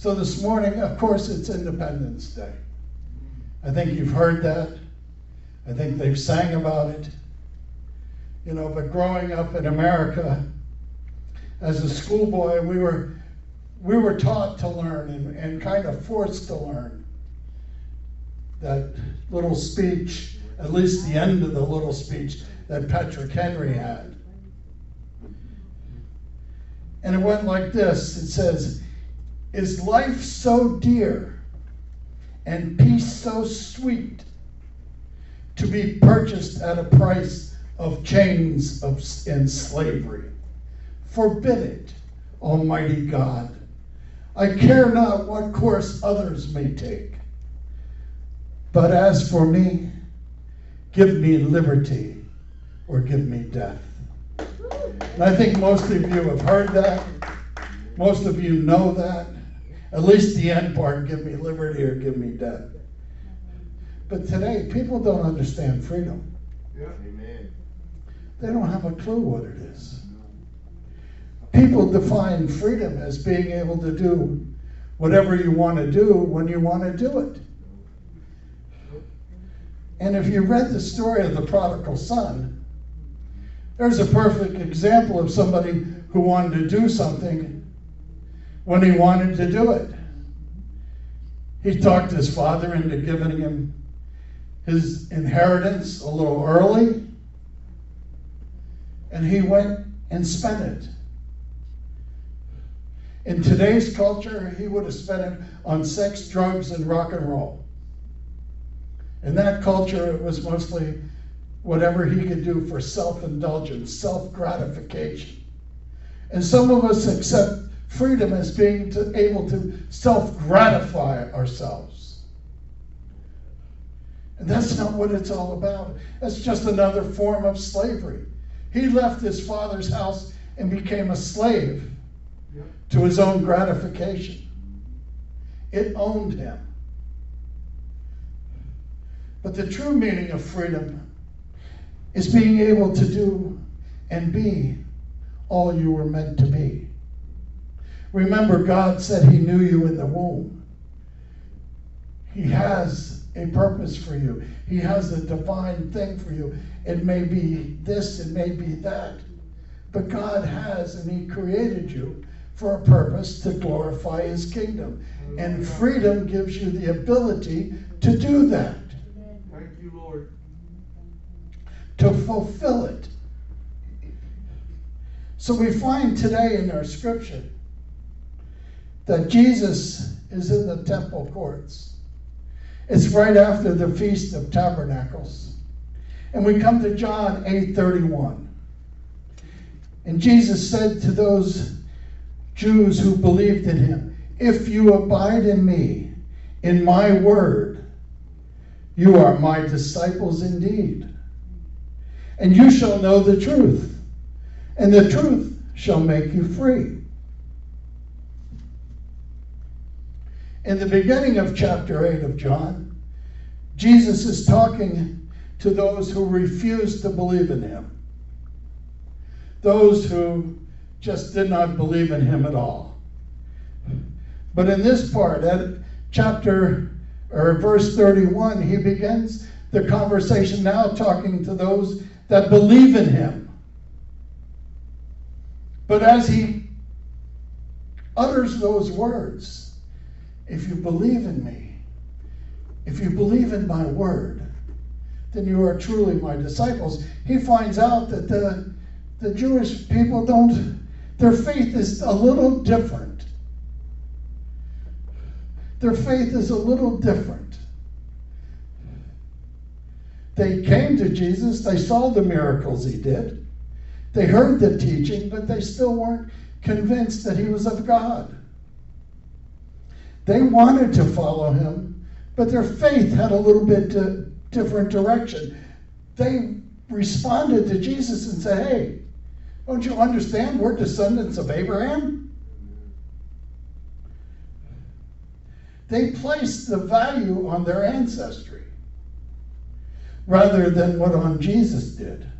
So this morning, of course, it's Independence Day. I think you've heard that. I think they've sang about it. You know, but growing up in America, as a schoolboy, we were we were taught to learn and, and kind of forced to learn. That little speech, at least the end of the little speech that Patrick Henry had. And it went like this it says, Is life so dear and peace so sweet to be purchased at a price of chains of, and slavery? Forbid it, Almighty God. I care not what course others may take. But as for me, give me liberty or give me death. And I think most of you have heard that. Most of you know that. At least the end part give me liberty or give me death. But today, people don't understand freedom. Yeah. Amen. They don't have a clue what it is. People define freedom as being able to do whatever you want to do when you want to do it. And if you read the story of the prodigal son, there's a perfect example of somebody who wanted to do something when he wanted to do it. He talked his father into giving him his inheritance a little early, and he went and spent it. In today's culture, he would have spent it on sex, drugs, and rock and roll. In that culture, it was mostly whatever he could do for self indulgence, self gratification. And some of us accept freedom as being to, able to self gratify ourselves. And that's not what it's all about. That's just another form of slavery. He left his father's house and became a slave to his own gratification. It owned him. But the true meaning of freedom is being able to do and be all you were meant to be. Remember, God said He knew you in the womb. He has a purpose for you, He has a divine thing for you. It may be this, it may be that. But God has, and He created you for a purpose to glorify His kingdom. And freedom gives you the ability to do that. Thank you, Lord. To fulfill it. So we find today in our scripture that Jesus is in the temple courts. It's right after the Feast of Tabernacles. And we come to John 8:31. And Jesus said to those Jews who believed in him, If you abide in me, in my word, you are my disciples indeed. And you shall know the truth, and the truth shall make you free. In the beginning of chapter 8 of John, Jesus is talking to those who refuse to believe in him, those who just did not believe in him at all. But in this part, at chapter or verse 31, he begins the conversation now talking to those that believe in him. But as he utters those words, if you believe in me, if you believe in my word, then you are truly my disciples. He finds out that the, the Jewish people don't, their faith is a little different. Their faith is a little different. They came to Jesus, they saw the miracles he did, they heard the teaching, but they still weren't convinced that he was of God. They wanted to follow him, but their faith had a little bit different direction. They responded to Jesus and said, Hey, don't you understand we're descendants of Abraham? They placed the value on their ancestry rather than what on Jesus did.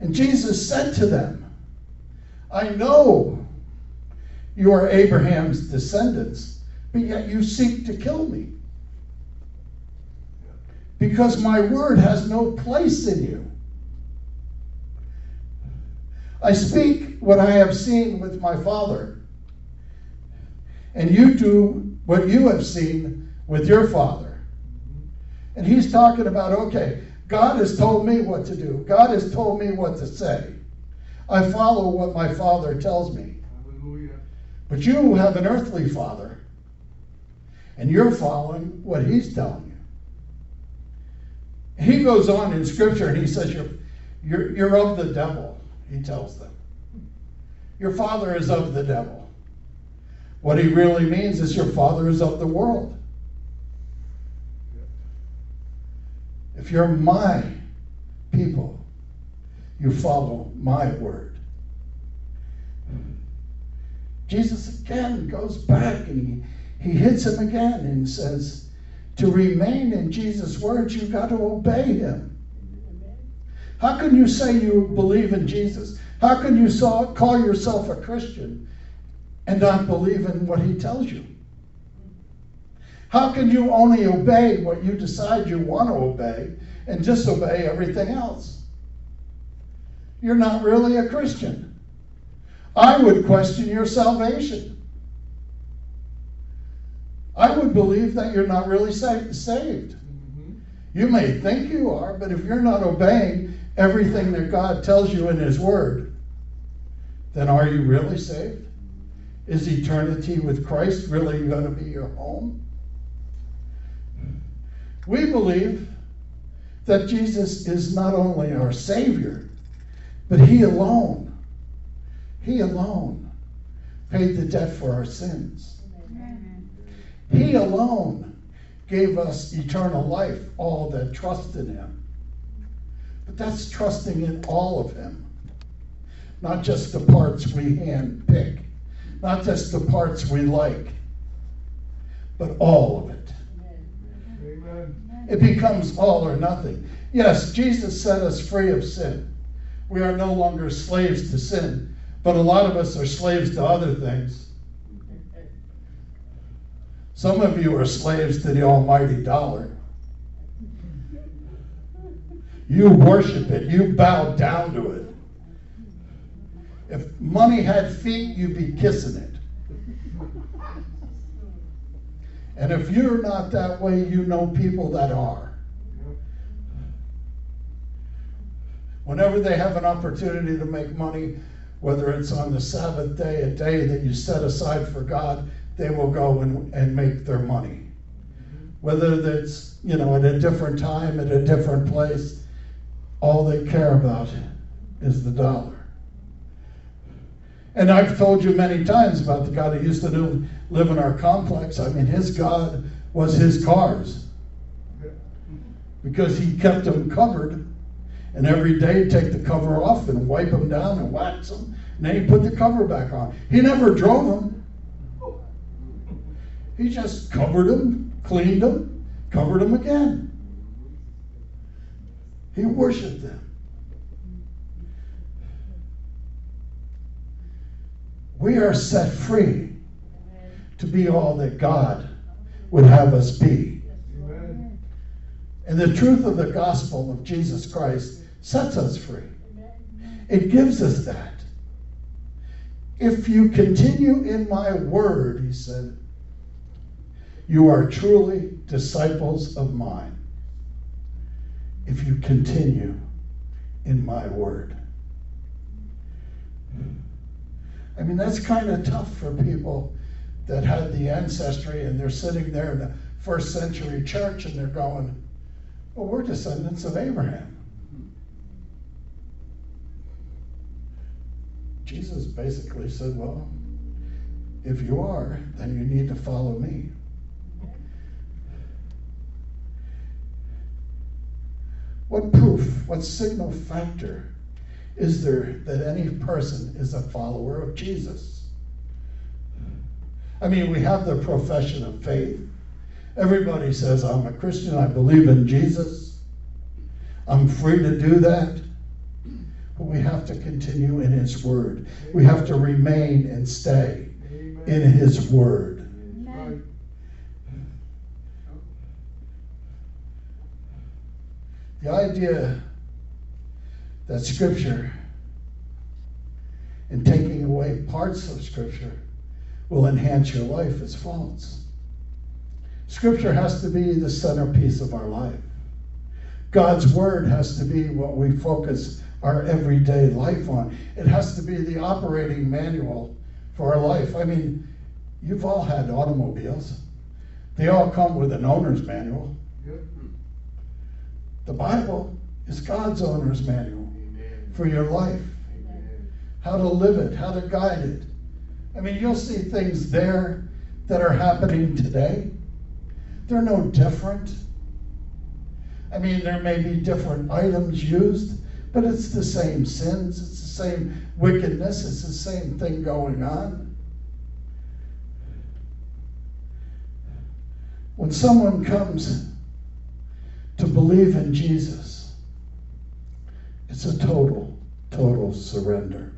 And Jesus said to them, I know You are Abraham's descendants, but yet you seek to kill me. Because my word has no place in you. I speak what I have seen with my father, and you do what you have seen with your father. And he's talking about, okay, God has told me what to do, God has told me what to say. I follow what my father tells me. But you have an earthly father, and you're following what he's telling you. He goes on in scripture and he says, You're, you're, you're of the devil, he tells them. Your father is of the devil. What he really means is your father is of the world. If you're my people, you follow my word. Jesus again goes back and he, he hits him again and says, To remain in Jesus' words, you've got to obey him. How can you say you believe in Jesus? How can you call yourself a Christian and not believe in what he tells you? How can you only obey what you decide you want to obey and disobey everything else? You're not really a Christian. I would question your salvation. I would believe that you're not really sa- saved. Mm-hmm. You may think you are, but if you're not obeying everything that God tells you in His Word, then are you really saved? Is eternity with Christ really going to be your home? We believe that Jesus is not only our Savior, but He alone, He alone paid the debt for our sins. He alone gave us eternal life, all that trust in Him. But that's trusting in all of Him, not just the parts we hand pick, not just the parts we like, but all of it. Amen. It becomes all or nothing. Yes, Jesus set us free of sin. We are no longer slaves to sin, but a lot of us are slaves to other things. Some of you are slaves to the almighty dollar. You worship it, you bow down to it. If money had feet, you'd be kissing it. And if you're not that way, you know people that are. Whenever they have an opportunity to make money, whether it's on the Sabbath day, a day that you set aside for God, they will go and, and make their money. Whether that's, you know, at a different time, at a different place, all they care about is the dollar. And I've told you many times about the guy that used to do, live in our complex. I mean, his God was his cars because he kept them covered. And every day, take the cover off and wipe them down and wax them. And then he put the cover back on. He never drove them. He just covered them, cleaned them, covered them again. He worshiped them. We are set free to be all that God would have us be. And the truth of the gospel of Jesus Christ sets us free. It gives us that. If you continue in my word, he said, you are truly disciples of mine. If you continue in my word. I mean, that's kind of tough for people that had the ancestry and they're sitting there in the first century church and they're going, well, we're descendants of Abraham. Jesus basically said, well, if you are, then you need to follow me. What proof, what signal factor is there that any person is a follower of Jesus? I mean, we have the profession of faith. Everybody says, I'm a Christian, I believe in Jesus. I'm free to do that. But we have to continue in His Word. We have to remain and stay in His Word. Right. The idea that Scripture and taking away parts of Scripture will enhance your life is false. Scripture has to be the centerpiece of our life. God's Word has to be what we focus our everyday life on. It has to be the operating manual for our life. I mean, you've all had automobiles, they all come with an owner's manual. The Bible is God's owner's manual for your life, how to live it, how to guide it. I mean, you'll see things there that are happening today. They're no different. I mean, there may be different items used, but it's the same sins, it's the same wickedness, it's the same thing going on. When someone comes to believe in Jesus, it's a total, total surrender.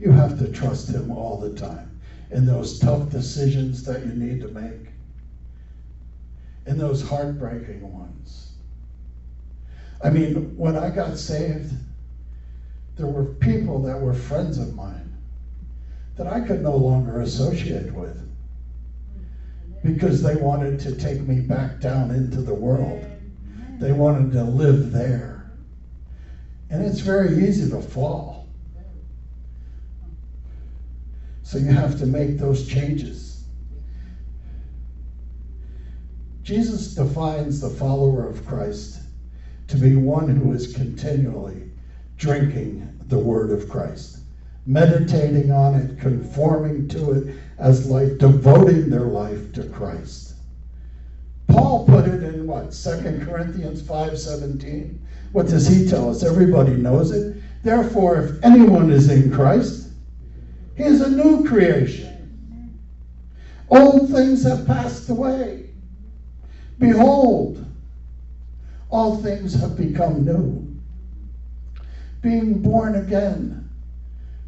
You have to trust Him all the time in those tough decisions that you need to make, in those heartbreaking ones. I mean, when I got saved, there were people that were friends of mine that I could no longer associate with because they wanted to take me back down into the world. They wanted to live there. And it's very easy to fall. So you have to make those changes. Jesus defines the follower of Christ to be one who is continually drinking the word of Christ, meditating on it, conforming to it as life, devoting their life to Christ. Paul put it in what, 2 Corinthians 5:17. What does he tell us? Everybody knows it. Therefore, if anyone is in Christ, he is a new creation. Old things have passed away. Behold, all things have become new. Being born again,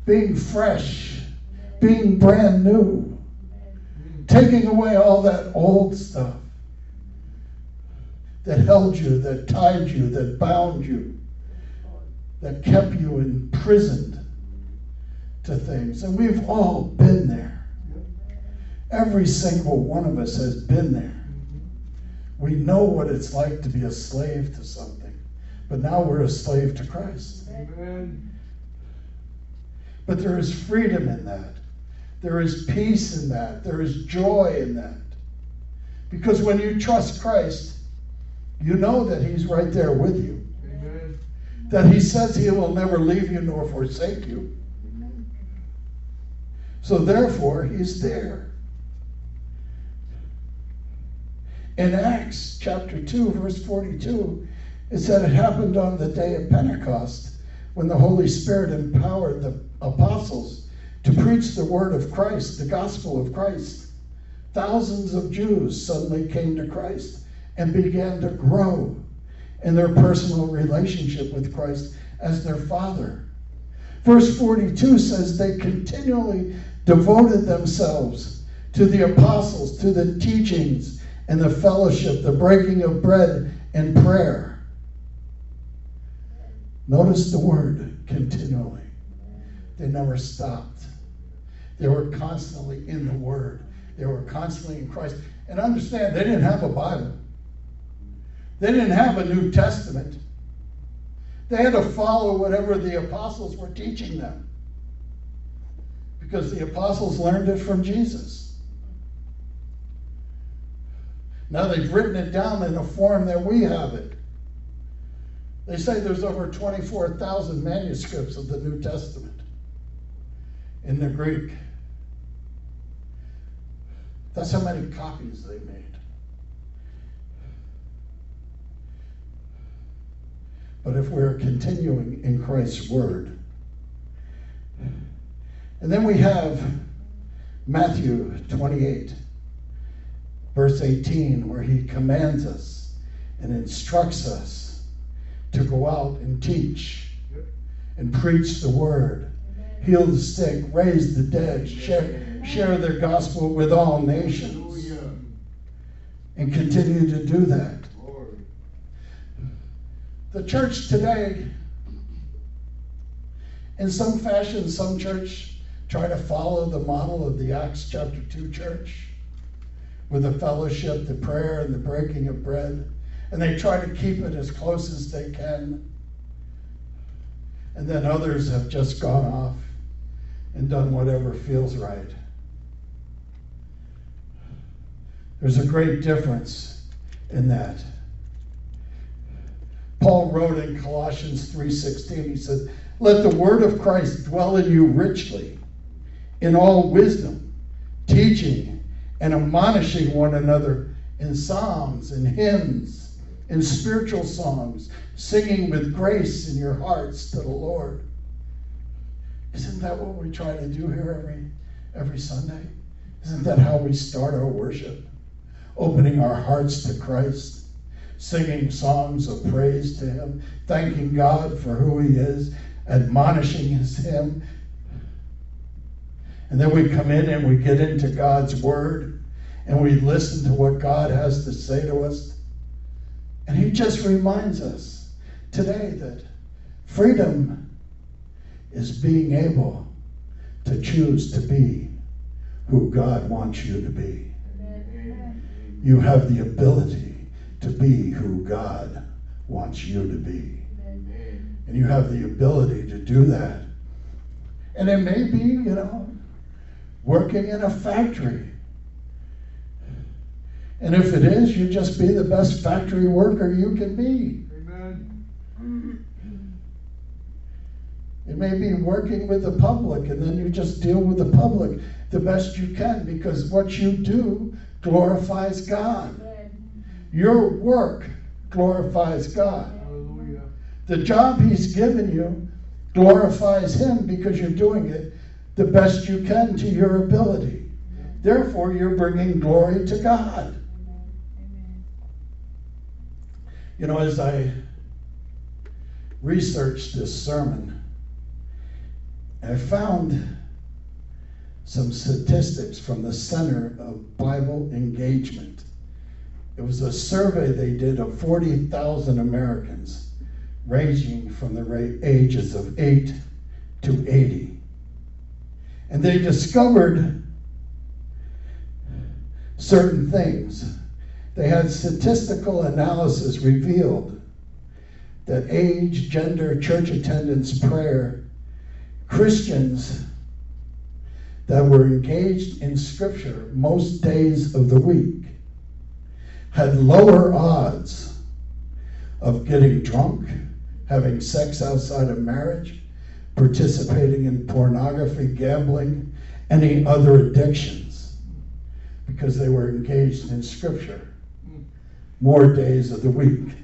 being fresh, being brand new, taking away all that old stuff that held you, that tied you, that bound you, that kept you imprisoned to things. And we've all been there. Every single one of us has been there. We know what it's like to be a slave to something, but now we're a slave to Christ. Amen. But there is freedom in that. There is peace in that. There is joy in that. Because when you trust Christ, you know that He's right there with you. Amen. That He says He will never leave you nor forsake you. So therefore, He's there. In Acts chapter 2, verse 42, it said it happened on the day of Pentecost when the Holy Spirit empowered the apostles to preach the word of Christ, the gospel of Christ. Thousands of Jews suddenly came to Christ and began to grow in their personal relationship with Christ as their Father. Verse 42 says they continually devoted themselves to the apostles, to the teachings and the fellowship, the breaking of bread and prayer. Notice the word continually. They never stopped. They were constantly in the Word. They were constantly in Christ. And understand, they didn't have a Bible. They didn't have a New Testament. They had to follow whatever the apostles were teaching them. Because the apostles learned it from Jesus. Now they've written it down in a form that we have it. They say there's over 24,000 manuscripts of the New Testament in the Greek. That's how many copies they made. But if we're continuing in Christ's Word, and then we have Matthew 28, verse 18, where he commands us and instructs us to go out and teach and preach the Word. heal the sick, raise the dead, share, share their gospel with all nations, and continue to do that. The church today, in some fashion, some church try to follow the model of the Acts chapter 2 church with the fellowship, the prayer, and the breaking of bread. And they try to keep it as close as they can. And then others have just gone off and done whatever feels right. There's a great difference in that. Paul wrote in Colossians 3:16 he said, "Let the word of Christ dwell in you richly in all wisdom, teaching and admonishing one another in psalms and hymns and spiritual songs, singing with grace in your hearts to the Lord." Isn't that what we try to do here every every Sunday? Isn't that how we start our worship? Opening our hearts to Christ singing songs of praise to Him, thanking God for who He is, admonishing Him. And then we come in and we get into God's Word and we listen to what God has to say to us. And He just reminds us today that freedom is being able to choose to be who God wants you to be. You have the ability to be who God wants you to be. And you have the ability to do that. And it may be, you know, working in a factory. And if it is, you just be the best factory worker you can be. Amen. It may be working with the public, and then you just deal with the public the best you can because what you do glorifies God. Your work glorifies God. Hallelujah. The job He's given you glorifies Him because you're doing it the best you can to your ability. Therefore, you're bringing glory to God. You know, as I researched this sermon, I found some statistics from the Center of Bible Engagement. It was a survey they did of 40,000 Americans, ranging from the ages of 8 to 80. And they discovered certain things. They had statistical analysis revealed that age, gender, church attendance, prayer, Christians that were engaged in Scripture most days of the week had lower odds of getting drunk, having sex outside of marriage, participating in pornography, gambling, any other addictions, because they were engaged in Scripture more days of the week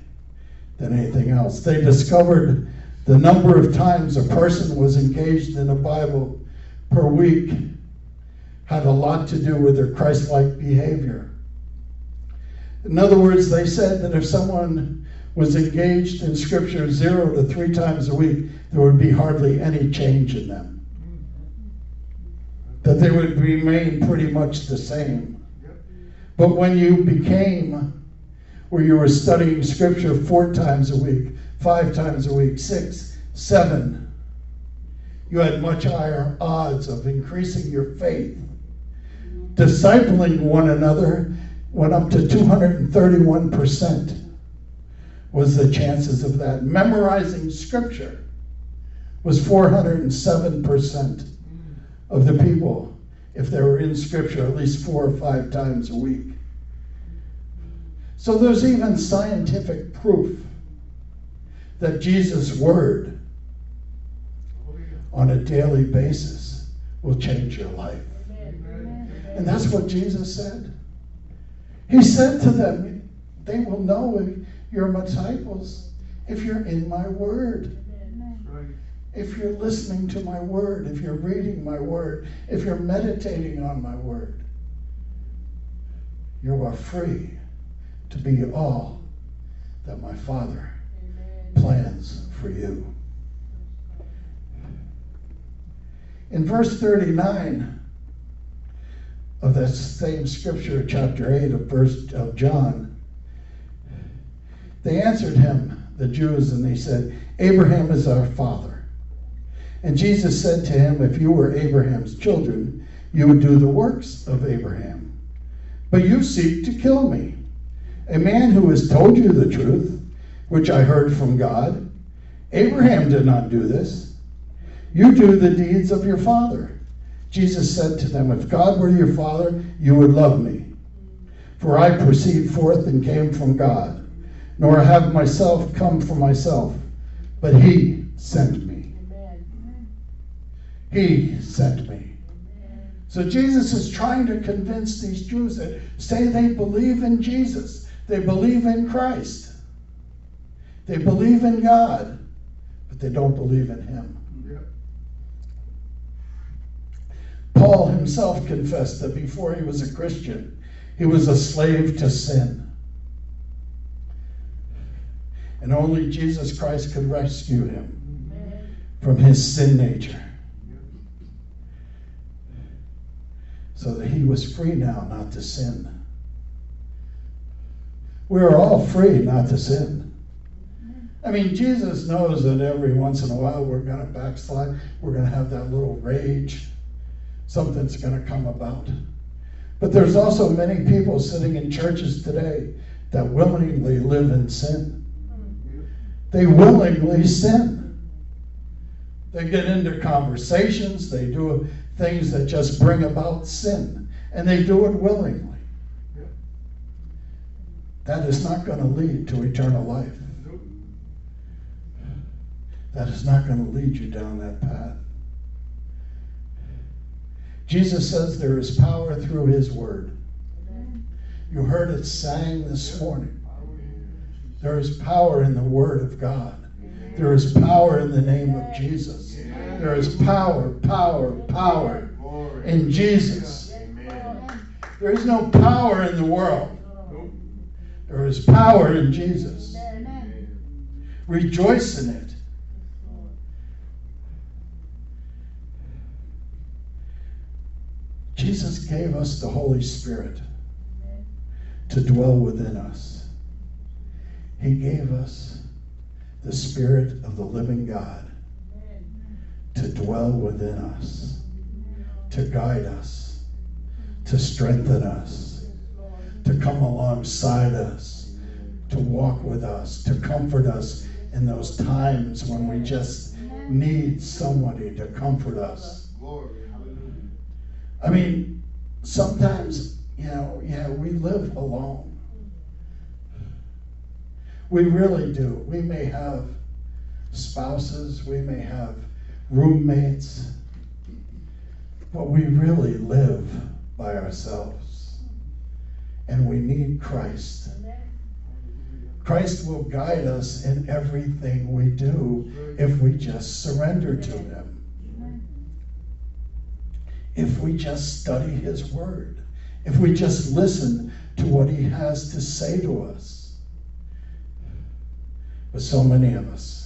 than anything else. They discovered the number of times a person was engaged in the Bible per week had a lot to do with their Christ like behavior. In other words, they said that if someone was engaged in Scripture zero to three times a week, there would be hardly any change in them. That they would remain pretty much the same. But when you became where you were studying Scripture four times a week, five times a week, six, seven, you had much higher odds of increasing your faith. Discipling one another went up to 231% was the chances of that. Memorizing Scripture was 407% of the people if they were in Scripture at least four or five times a week. So there's even scientific proof that Jesus' word on a daily basis will change your life. And that's what Jesus said. He said to them, They will know if you're my disciples if you're in my word. If you're listening to my word, if you're reading my word, if you're meditating on my word, you are free to be all that my Father plans for you. In verse 39 of that same scripture, chapter 8 of verse of John, they answered him, the Jews, and they said, Abraham is our father. And Jesus said to him, If you were Abraham's children, you would do the works of Abraham. But you seek to kill me, a man who has told you the truth, which I heard from God. Abraham did not do this. You do the deeds of your father. Jesus said to them, If God were your father, you would love me. For I proceed forth and came from God, nor have myself come from myself, but he sent me. He sent me. So Jesus is trying to convince these Jews that say they believe in Jesus, they believe in Christ, they believe in God, but they don't believe in him. Paul himself confessed that before he was a Christian, he was a slave to sin. And only Jesus Christ could rescue him from his sin nature. So that he was free now not to sin. We are all free not to sin. I mean, Jesus knows that every once in a while we're going to backslide. We're going to have that little rage. Something's going to come about. But there's also many people sitting in churches today that willingly live in sin. They willingly sin. They get into conversations, they do things that just bring about sin, and they do it willingly. That is not going to lead to eternal life. That is not going to lead you down that path. Jesus says there is power through his word. You heard it sang this morning. There is power in the word of God. There is power in the name of Jesus. There is power, power, power in Jesus. There is no power in the world. There is power in Jesus. Rejoice in it. Jesus gave us the Holy Spirit to dwell within us. He gave us the Spirit of the living God to dwell within us, to guide us, to strengthen us, to come alongside us, to walk with us, to comfort us in those times when we just need somebody to comfort us. I mean, sometimes, you know, yeah, we live alone. We really do. We may have spouses, we may have roommates, but we really live by ourselves. And we need Christ. Christ will guide us in everything we do if we just surrender to Him if we just study His Word, if we just listen to what He has to say to us. But so many of us,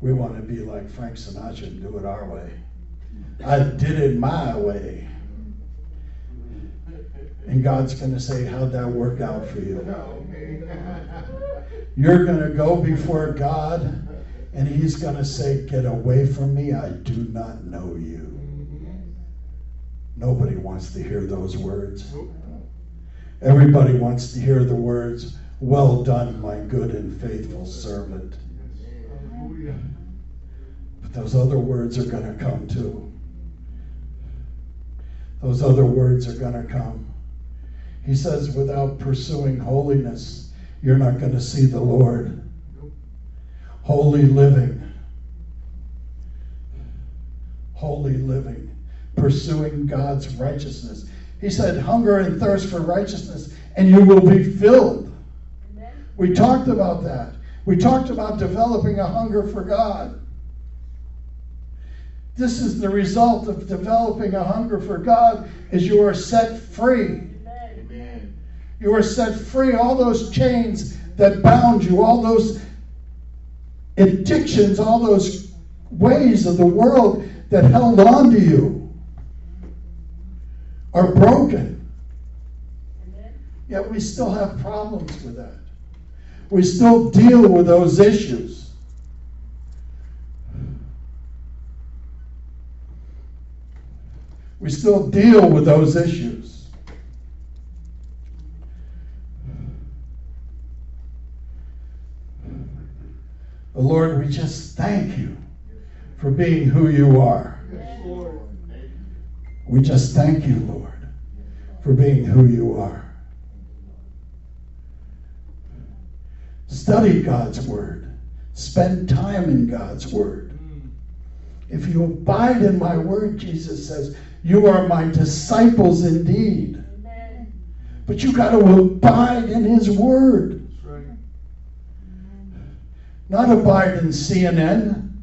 we want to be like Frank Sinatra and do it our way. I did it my way. And God's going to say, How'd that work out for you? You're going to go before God, and He's going to say, Get away from me. I do not know you. Nobody wants to hear those words. Everybody wants to hear the words, Well done, my good and faithful servant. Those other words are going to come too. Those other words are going to come. He says, Without pursuing holiness, you're not going to see the Lord. Holy living. Holy living. Pursuing God's righteousness. He said, Hunger and thirst for righteousness, and you will be filled. We talked about that. We talked about developing a hunger for God. This is the result of developing a hunger for God is you are set free. Amen. You are set free. All those chains that bound you, all those addictions, all those ways of the world that held on to you are broken. Yet we still have problems with that. We still deal with those issues. We still deal with those issues. But Lord, we just thank you for being who you are. We just thank you, Lord, for being who you are. Study God's Word. Spend time in God's Word. If you abide in my Word, Jesus says, you are my disciples indeed. But you got to abide in His word. Right. Not abide in CNN,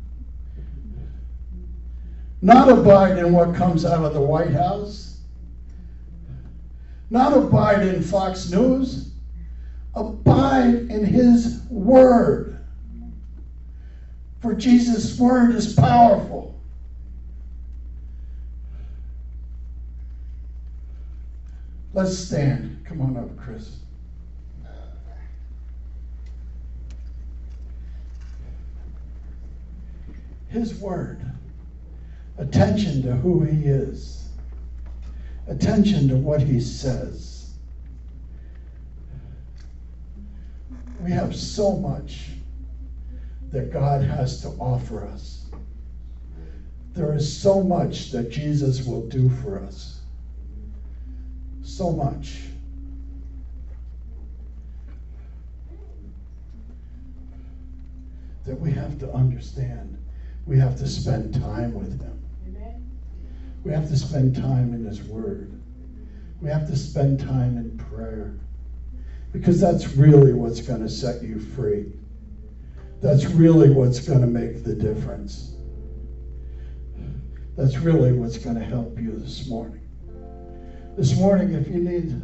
not abide in what comes out of the White House, not abide in Fox News. Abide in His Word. For Jesus' Word is powerful. Let's stand. Come on up, Chris. His Word. Attention to who He is. Attention to what He says. We have so much that God has to offer us. There is so much that Jesus will do for us. So much. That we have to understand. We have to spend time with Him. We have to spend time in His Word. We have to spend time in prayer. Because that's really what's going to set you free. That's really what's going to make the difference. That's really what's going to help you this morning. This morning, if you need